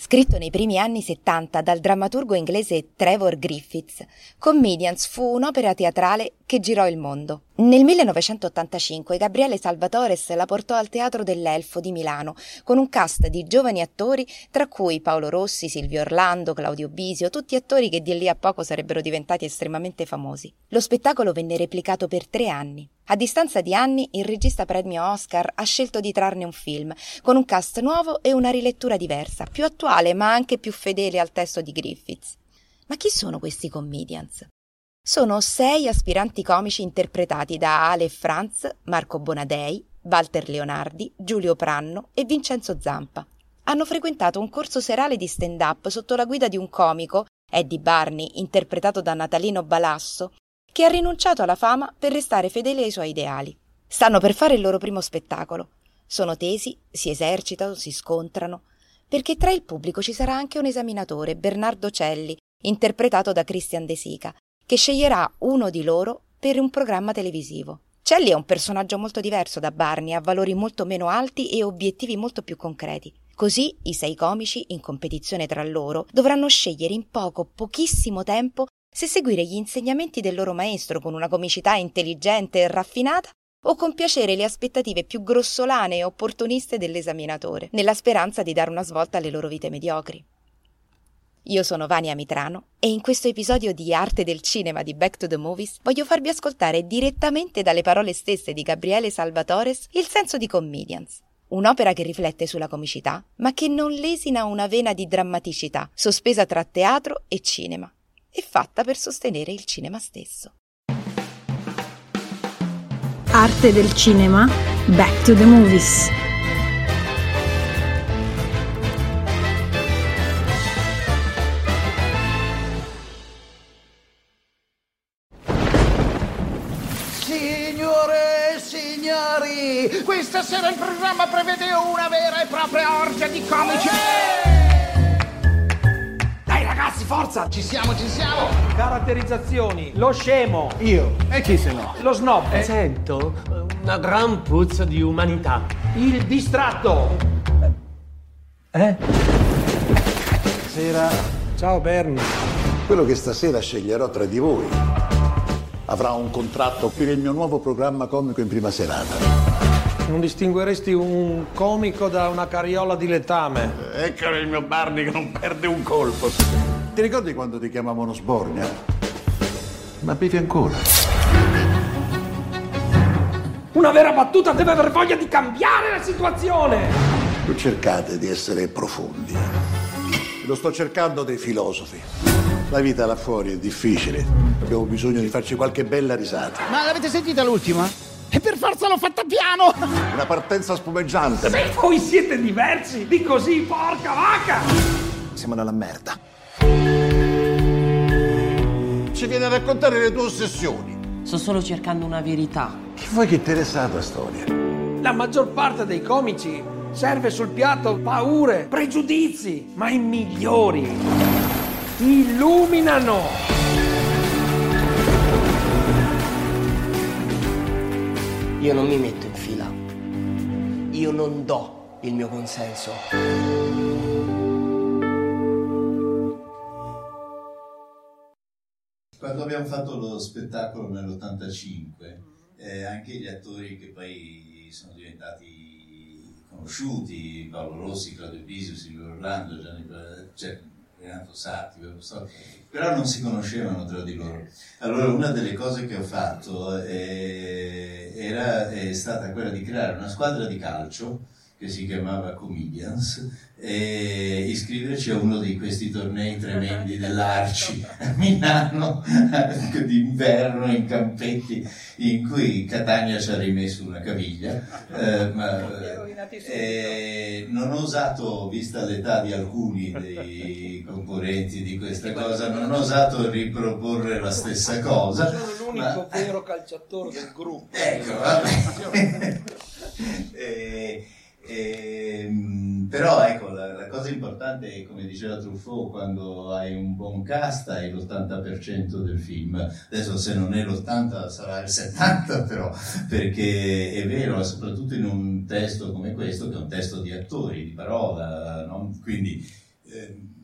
Scritto nei primi anni 70 dal drammaturgo inglese Trevor Griffiths, Comedians fu un'opera teatrale che girò il mondo. Nel 1985 Gabriele Salvatores la portò al Teatro dell'Elfo di Milano con un cast di giovani attori tra cui Paolo Rossi, Silvio Orlando, Claudio Bisio, tutti attori che di lì a poco sarebbero diventati estremamente famosi. Lo spettacolo venne replicato per tre anni. A distanza di anni il regista premio Oscar ha scelto di trarne un film con un cast nuovo e una rilettura diversa, più attuale ma anche più fedele al testo di Griffiths. Ma chi sono questi comedians? Sono sei aspiranti comici interpretati da Ale Franz, Marco Bonadei, Walter Leonardi, Giulio Pranno e Vincenzo Zampa. Hanno frequentato un corso serale di stand-up sotto la guida di un comico, Eddie Barney, interpretato da Natalino Balasso, che ha rinunciato alla fama per restare fedele ai suoi ideali. Stanno per fare il loro primo spettacolo. Sono tesi, si esercitano, si scontrano, perché tra il pubblico ci sarà anche un esaminatore, Bernardo Celli, interpretato da Christian De Sica, che sceglierà uno di loro per un programma televisivo. Celli è un personaggio molto diverso da Barney, ha valori molto meno alti e obiettivi molto più concreti. Così i sei comici, in competizione tra loro, dovranno scegliere in poco, pochissimo tempo se seguire gli insegnamenti del loro maestro con una comicità intelligente e raffinata o compiacere le aspettative più grossolane e opportuniste dell'esaminatore, nella speranza di dare una svolta alle loro vite mediocri. Io sono Vania Mitrano e in questo episodio di Arte del Cinema di Back to the Movies voglio farvi ascoltare direttamente dalle parole stesse di Gabriele Salvatores il senso di Comedians. Un'opera che riflette sulla comicità, ma che non lesina una vena di drammaticità, sospesa tra teatro e cinema, e fatta per sostenere il cinema stesso. Arte del cinema, Back to the Movies. Questa sera il programma prevede una vera e propria orgia di comici. Forza! Ci siamo, ci siamo! Caratterizzazioni. Lo scemo. Io. E chi se no? Lo snob. Eh. Sento una gran puzza di umanità. Il distratto. Eh? Sera. Ciao Bernie. Quello che stasera sceglierò tra di voi avrà un contratto per il mio nuovo programma comico in prima serata. Non distingueresti un comico da una carriola di letame. Ecco il mio Barney che non perde un colpo. Ti ricordi quando ti chiamavano Sbornia? Ma bevi ancora. Una vera battuta deve aver voglia di cambiare la situazione. Non cercate di essere profondi. Lo sto cercando dei filosofi. La vita là fuori è difficile. Abbiamo bisogno di farci qualche bella risata. Ma l'avete sentita l'ultima? E per forza l'ho fatta piano! Una partenza spumeggiante. Se voi siete diversi di così, porca vacca! Siamo nella merda. Ci viene a raccontare le tue ossessioni. Sto solo cercando una verità. Che vuoi che interessa la tua storia? La maggior parte dei comici serve sul piatto paure, pregiudizi, ma i migliori illuminano. Io non mi metto in fila. Io non do il mio consenso. Quando abbiamo fatto lo spettacolo nell'85, eh, anche gli attori che poi sono diventati conosciuti, Paolo Rossi, Claudio Bisio, Silvio Orlando, Gianni, cioè, Renato Sarti, però non si conoscevano tra di loro. Allora una delle cose che ho fatto eh, era, è stata quella di creare una squadra di calcio che si chiamava Comedians e iscriverci a uno di questi tornei tremendi dell'Arci a Milano d'inverno in campetti in cui Catania ci ha rimesso una caviglia eh, ma, eh, non ho osato vista l'età di alcuni dei concorrenti di questa cosa non ho osato riproporre la stessa cosa sono l'unico ma... vero calciatore del gruppo. Ecco vabbè. Eh, eh, però ecco, la, la, cosa importante è, come diceva Truffaut, quando hai un buon cast hai l'80% del film. Adesso se non è l'80 sarà il 70% però, perché è vero, soprattutto in un testo come questo, che è un testo di attori, di parola, no? quindi Eh,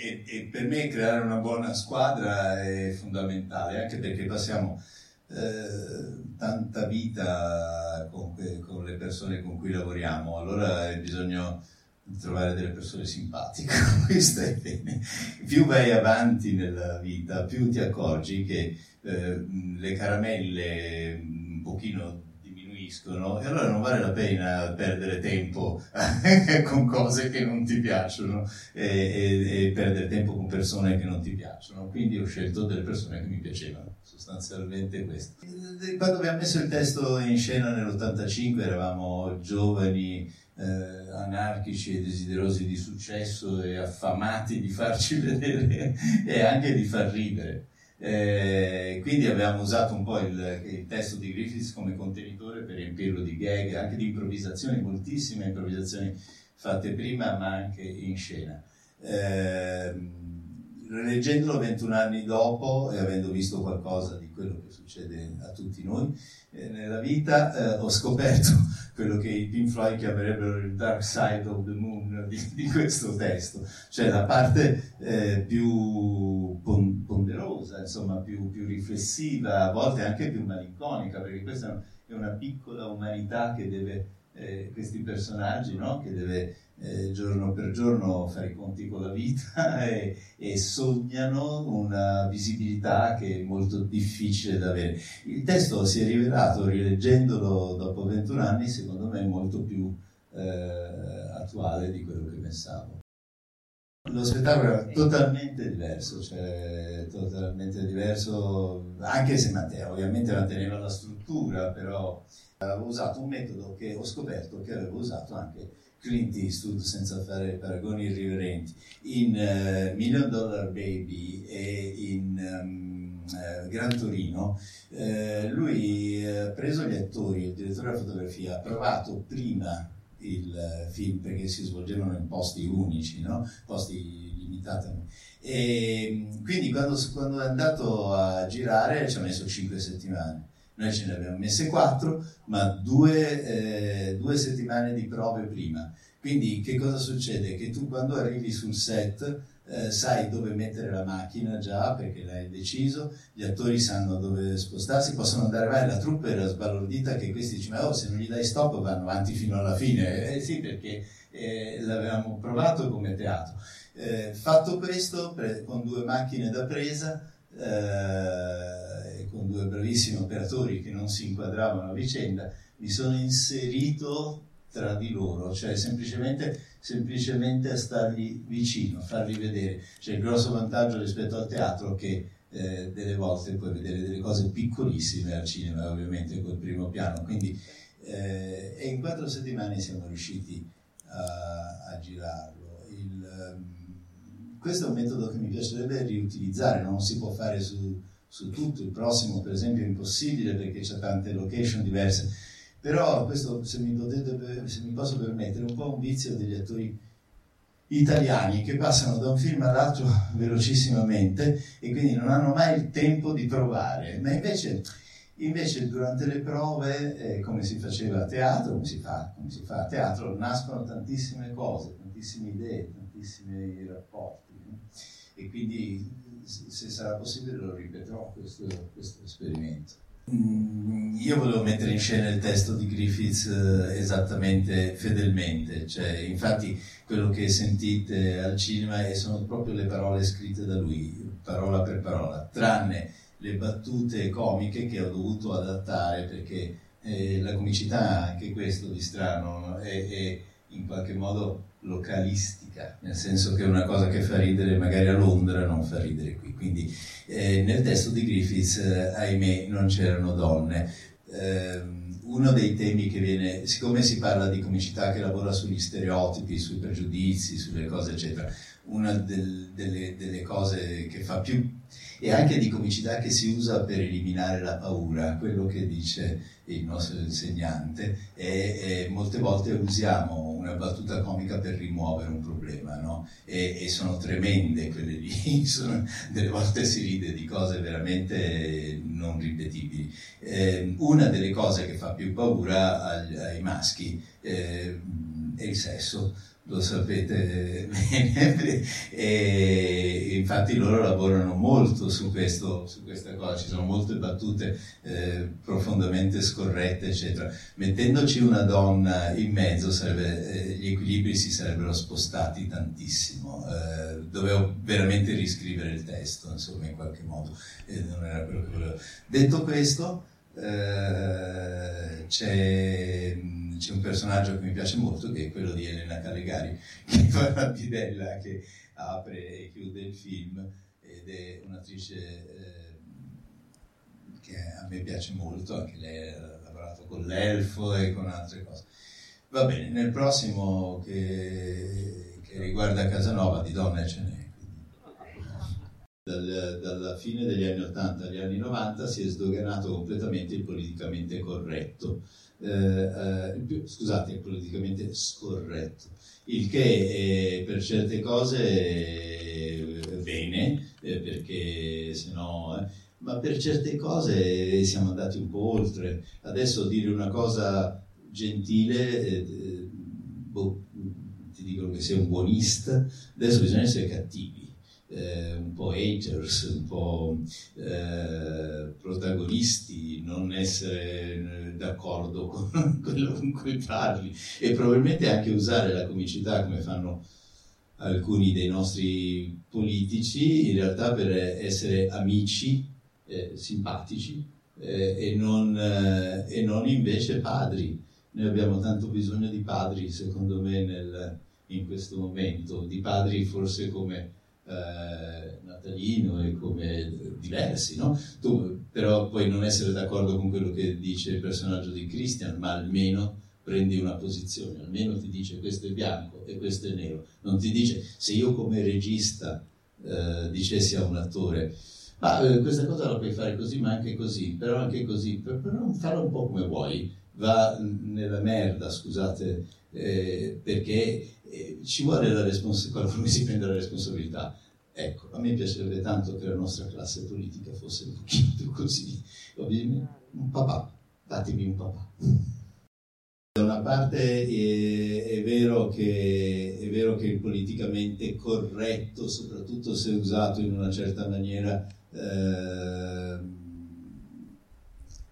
e, e, per me creare una buona squadra è fondamentale, anche perché passiamo eh, tanta vita con, con, le persone con cui lavoriamo, allora hai bisogno di trovare delle persone simpatiche, è. Più vai avanti nella vita, più ti accorgi che eh, le caramelle un pochino diminuiscono e allora non vale la pena perdere tempo con cose che non ti piacciono e, e, e, perdere tempo con persone che non ti piacciono. Quindi ho scelto delle persone che mi piacevano, sostanzialmente questo. Quando abbiamo messo il testo in scena nell'85 eravamo giovani. Eh, anarchici e desiderosi di successo e affamati di farci vedere e anche di far ridere. Eh, quindi abbiamo usato un po' il, il, testo di Griffiths come contenitore per riempirlo di gag, anche di improvvisazioni, moltissime improvvisazioni fatte prima ma anche in scena. Eh, leggendolo 21 anni dopo e avendo visto qualcosa di quello che succede a tutti noi eh, nella vita, eh, ho scoperto quello che i Pink Floyd chiamerebbero il dark side of the moon di, di questo testo, cioè la parte eh, più ponderosa, insomma, più, più, riflessiva, a volte anche più malinconica, perché questa è una piccola umanità che deve, eh, questi personaggi, no? che deve eh, giorno per giorno fare i conti con la vita e, e, sognano una visibilità che è molto difficile da avere. Il testo si è rivelato, rileggendolo dopo 21 anni, secondo me molto più eh, attuale di quello che pensavo. Lo spettacolo era totalmente diverso, cioè totalmente diverso, anche se manteneva, ovviamente manteneva la struttura, però avevo usato un metodo che ho scoperto che avevo usato anche Clint Eastwood senza fare paragoni irriverenti in uh, Million Dollar Baby e in um, uh, Gran Torino uh, lui ha preso gli attori il direttore della fotografia ha provato prima il film perché si svolgevano in posti unici no? posti limitati e quindi quando, quando è andato a girare ci ha messo 5 settimane noi ce ne abbiamo messe quattro, ma due, eh, due settimane di prove prima. Quindi che cosa succede? Che tu quando arrivi sul set eh, sai dove mettere la macchina già perché l'hai deciso, gli attori sanno dove spostarsi, possono andare avanti, la truppa era sbalordita che questi dicono oh, se non gli dai stop vanno avanti fino alla fine, eh, sì perché eh, l'avevamo provato come teatro. Eh, fatto questo, pre- con due macchine da presa, eh, con due bravissimi operatori che non si inquadravano a vicenda, mi sono inserito tra di loro, cioè semplicemente, semplicemente a stargli vicino, a farli vedere. C'è il grosso vantaggio rispetto al teatro che eh, delle volte puoi vedere delle cose piccolissime al cinema, ovviamente col primo piano, quindi eh, e in quattro settimane siamo riusciti a, a girarlo. Il, um, questo è un metodo che mi piacerebbe riutilizzare, non si può fare su su tutto, il prossimo per esempio è impossibile perché c'è tante location diverse, però questo se mi, potete, se mi posso permettere è un po' un vizio degli attori italiani che passano da un film all'altro velocissimamente e quindi non hanno mai il tempo di provare, ma invece, invece durante le prove, eh, come si faceva a teatro, come si, fa, come si fa a teatro, nascono tantissime cose, tantissime idee, tantissimi rapporti. E quindi se sarà possibile lo ripeterò questo, questo esperimento. Mm, io volevo mettere in scena il testo di Griffiths eh, esattamente fedelmente, cioè, infatti quello che sentite al cinema sono proprio le parole scritte da lui, parola per parola, tranne le battute comiche che ho dovuto adattare perché eh, la comicità, anche questo di strano, è, è in qualche modo localistica, nel senso che una cosa che fa ridere magari a Londra non fa ridere qui. Quindi eh, nel testo di Griffiths, eh, ahimè, non c'erano donne. Eh, uno dei temi che viene, siccome si parla di comicità che lavora sugli stereotipi, sui pregiudizi, sulle cose eccetera, una del, delle, delle cose che fa più e anche di comicità che si usa per eliminare la paura, quello che dice il nostro insegnante, e, e molte volte usiamo una battuta comica per rimuovere un problema, no? e, e, sono tremende quelle lì, sono, delle volte si ride di cose veramente non ripetibili. Eh, una delle cose che fa più paura agli, ai maschi eh, è il sesso lo sapete bene, e infatti loro lavorano molto su, questo, su questa cosa, ci sono molte battute eh, profondamente scorrette, eccetera. Mettendoci una donna in mezzo sarebbe, eh, gli equilibri si sarebbero spostati tantissimo, eh, dovevo veramente riscrivere il testo, insomma, in qualche modo, non era quello che volevo. Detto questo, eh, c'è un personaggio che mi piace molto che è quello di Elena Callegari che fa la bidella che apre e chiude il film ed è un'attrice eh, che a me piace molto, anche lei ha lavorato con l'elfo e con altre cose. Va bene, nel prossimo che, che riguarda Casanova di donne ce n'è. Dal, dalla fine degli anni 80 agli anni 90 si è sdoganato completamente il politicamente corretto. Eh, eh, scusate, politicamente scorretto, il che per certe cose è bene, eh, perché se no... Eh, ma per certe cose siamo andati un po' oltre. Adesso dire una cosa gentile, eh, boh, ti dicono che sei un buonista, adesso bisogna essere cattivi eh, un po' haters, un po' eh, protagonisti, non essere eh, d'accordo con quello con cui parli e probabilmente anche usare la comicità come fanno alcuni dei nostri politici in realtà per essere amici, eh, simpatici eh, e non, eh, e, non, invece padri. Noi abbiamo tanto bisogno di padri, secondo me, nel, in questo momento, di padri forse come eh, Natalino e come diversi, no? Tu però puoi non essere d'accordo con quello che dice il personaggio di Christian, ma almeno prendi una posizione, almeno ti dice questo è bianco e questo è nero, non ti dice se io come regista eh, dicessi a un attore ma eh, questa cosa la puoi fare così ma anche così, però anche così, per, per non farla un po' come vuoi, va nella merda, scusate, eh, perché ci vuole la responsabilità, qualcuno si prende la responsabilità. Ecco, a me piacerebbe tanto che la nostra classe politica fosse un pochino più così. Un papà, datemi un papà. Da una parte è, è, vero che, è, vero che, il politicamente corretto, soprattutto se usato in una certa maniera, eh,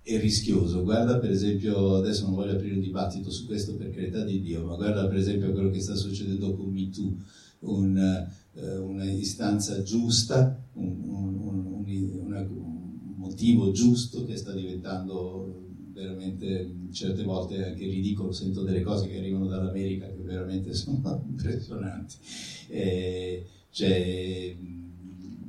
è rischioso. Guarda per esempio, adesso non voglio aprire un dibattito su questo per carità di Dio, ma guarda per esempio quello che sta succedendo con MeToo, un, eh, una istanza giusta, un, un, un, motivo giusto che sta diventando veramente certe volte anche ridicolo, sento delle cose che arrivano dall'America che veramente sono impressionanti. Eh, cioè,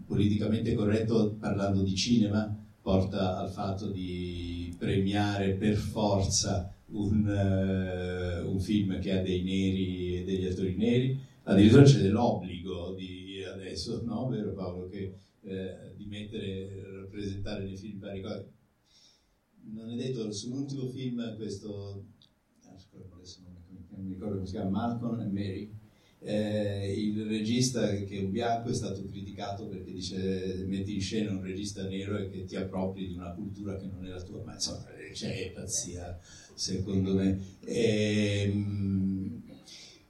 politicamente corretto parlando di cinema porta al fatto di premiare per forza un, uh, un, film che ha dei neri e degli attori neri, addirittura c'è dell'obbligo di adesso, no? Vero Paolo? Che, eh, di mettere, rappresentare nei film vari cose. Non è detto, sull'ultimo film questo, adesso non mi ricordo come si chiama, Malcolm e Mary, eh, il regista che è un bianco è stato criticato perché dice metti in scena un regista nero e che ti appropri di una cultura che non è la tua, ma insomma c'è pazzia secondo me. E, ehm,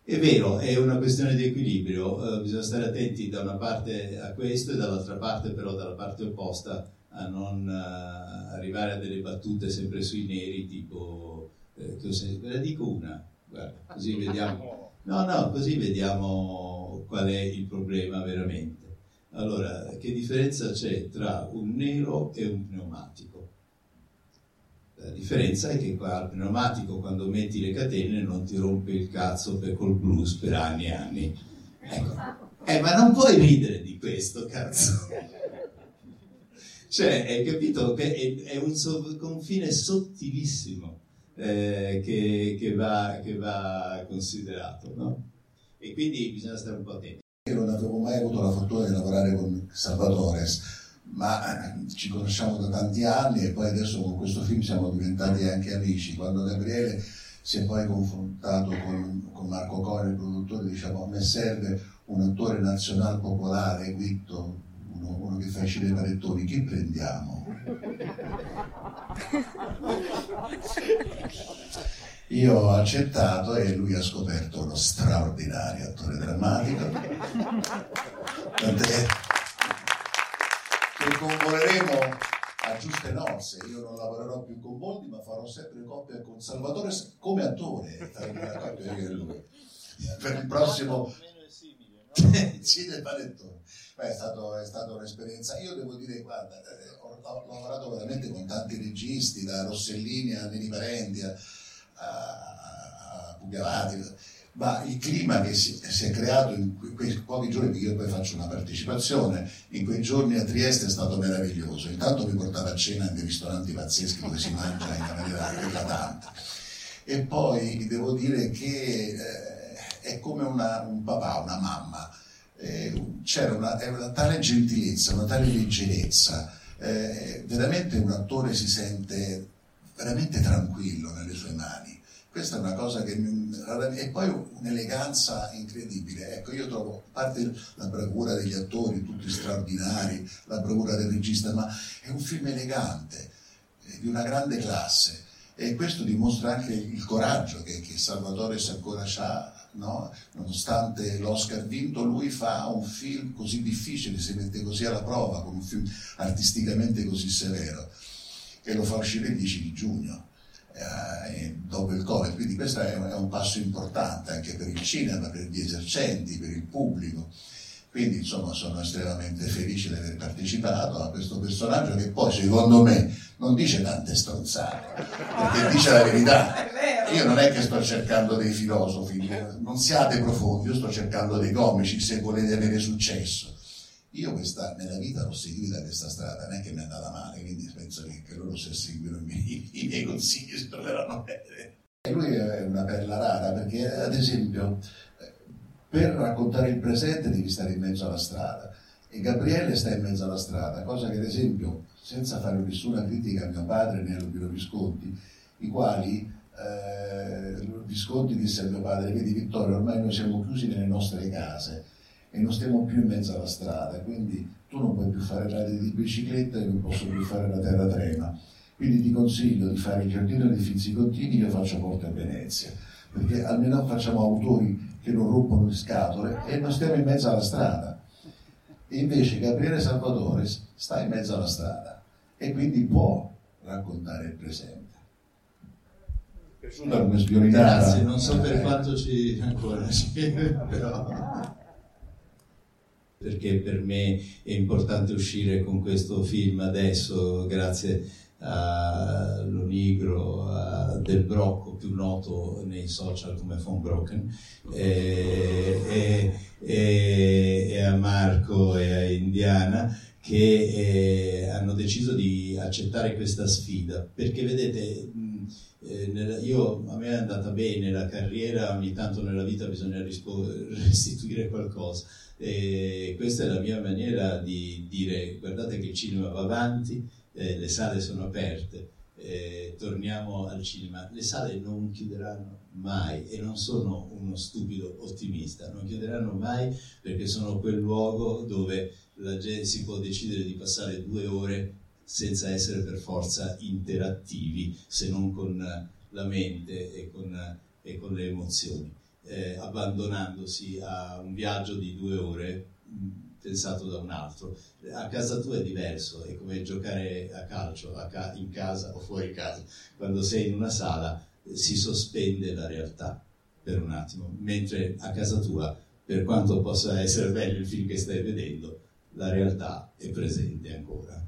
è vero, è una questione di equilibrio, uh, bisogna stare attenti da una parte a questo e dall'altra parte però dalla parte opposta a non uh, arrivare a delle battute sempre sui neri tipo, eh, che ho sentito, ve la dico una, guarda, così vediamo. No, no, così vediamo qual è il problema veramente. Allora, che differenza c'è tra un nero e un pneumatico? La differenza è che qua al pneumatico quando metti le catene non ti rompe il cazzo per col blues per anni e anni. Ecco. Eh, ma non puoi ridere di questo, cazzo. Cioè, hai capito che è, è un confine sottilissimo eh, che, che, va, che, va, considerato. No? E quindi bisogna stare un po' attenti. Io non avevo mai avuto la fortuna di lavorare con Salvatore, ma eh, ci conosciamo da tanti anni e poi adesso con questo film siamo diventati anche amici. Quando Gabriele si è poi confrontato con, con Marco Core, il produttore, diciamo a me serve un attore nazionale popolare, Guitto, uno, uno che fa i panettoni, chi prendiamo? Io ho accettato e lui ha scoperto uno straordinario attore drammatico. Tant'è che convoleremo a giuste nozze. Io non lavorerò più con Boldi, ma farò sempre coppia con Salvatore come attore. Per il prossimo Cine Panettone. Beh, è, stato, è stata un'esperienza. Io devo dire, guarda, eh, ho, ho lavorato con tanti registi, da Rossellini a Neri Parenti a, a, a ma il clima che si, si, è creato in quei pochi giorni, perché io poi faccio una partecipazione, in quei giorni a Trieste è stato meraviglioso. Intanto mi portava a cena in dei ristoranti pazzeschi dove si mangia in maniera eclatante. E poi devo dire che eh, è come una, un papà, una mamma. Eh, c'era una, una, tale gentilezza, una tale leggerezza. Eh, veramente un attore si sente veramente tranquillo nelle sue mani. Questa è una cosa che e poi un'eleganza incredibile. Ecco, io trovo, a parte la bravura degli attori, tutti straordinari, la bravura del regista, ma è un film elegante, di una grande classe. E questo dimostra anche il coraggio che, che Salvatore ancora ha no? nonostante l'Oscar vinto, lui fa un film così difficile, si mette così alla prova, con un film artisticamente così severo, e lo fa uscire il 10 di giugno. Eh, dopo il Covid, quindi questo è un, è un passo importante anche per il cinema, per gli esercenti, per il pubblico. Quindi insomma sono estremamente felice di aver partecipato a questo personaggio che poi secondo me non dice tante stronzate, perché dice la verità. Io non è che sto cercando dei filosofi, non siate profondi, io sto cercando dei comici se volete avere successo. Io questa, nella vita l'ho seguita questa strada, non è che mi è andata male, quindi penso che, che loro se seguono i miei, i miei consigli si troveranno bene. E lui è una perla rara perché ad esempio per raccontare il presente devi stare in mezzo alla strada e Gabriele sta in mezzo alla strada, cosa che ad esempio, senza fare nessuna critica a mio padre né a Lupino Visconti, i quali eh, Visconti disse a mio padre, vedi Vittorio, ormai noi siamo chiusi nelle nostre case e non stiamo più in mezzo alla strada, quindi tu non puoi più fare radi di bicicletta e non posso più fare la terra trema. Quindi ti consiglio di fare il giardino dei Fizzi Contini, io faccio Porta a Venezia, perché almeno facciamo autori che non rompono le scatole e non stiamo in mezzo alla strada. E invece Gabriele Salvatore sta in mezzo alla strada e quindi può raccontare il presente. Piaciuta come sviolinata. Grazie, non so per quanto ci ancora ci però perché per me è importante uscire con questo film adesso, grazie uh, Lonigro, uh, Del Brocco, più noto nei social come Phone Broken, e, e, e, e a Marco e a Indiana che eh, hanno deciso di accettare questa sfida perché vedete eh, io, a me è andata bene la carriera, ogni tanto nella vita bisogna rispo- restituire qualcosa. E questa è la mia maniera di dire guardate che il cinema va avanti, eh, le sale sono aperte, eh, torniamo al cinema. Le sale non chiuderanno mai e non sono uno stupido ottimista, non chiuderanno mai perché sono quel luogo dove la gente si può decidere di passare due ore senza essere per forza interattivi se non con la mente e con, e con le emozioni, eh, abbandonandosi a un viaggio di due ore pensato da un altro. A casa tua è diverso, è come giocare a calcio a ca- in casa o fuori casa. Quando sei in una sala si sospende la realtà per un attimo, mentre a casa tua, per quanto possa essere bello il film che stai vedendo, la realtà è presente ancora.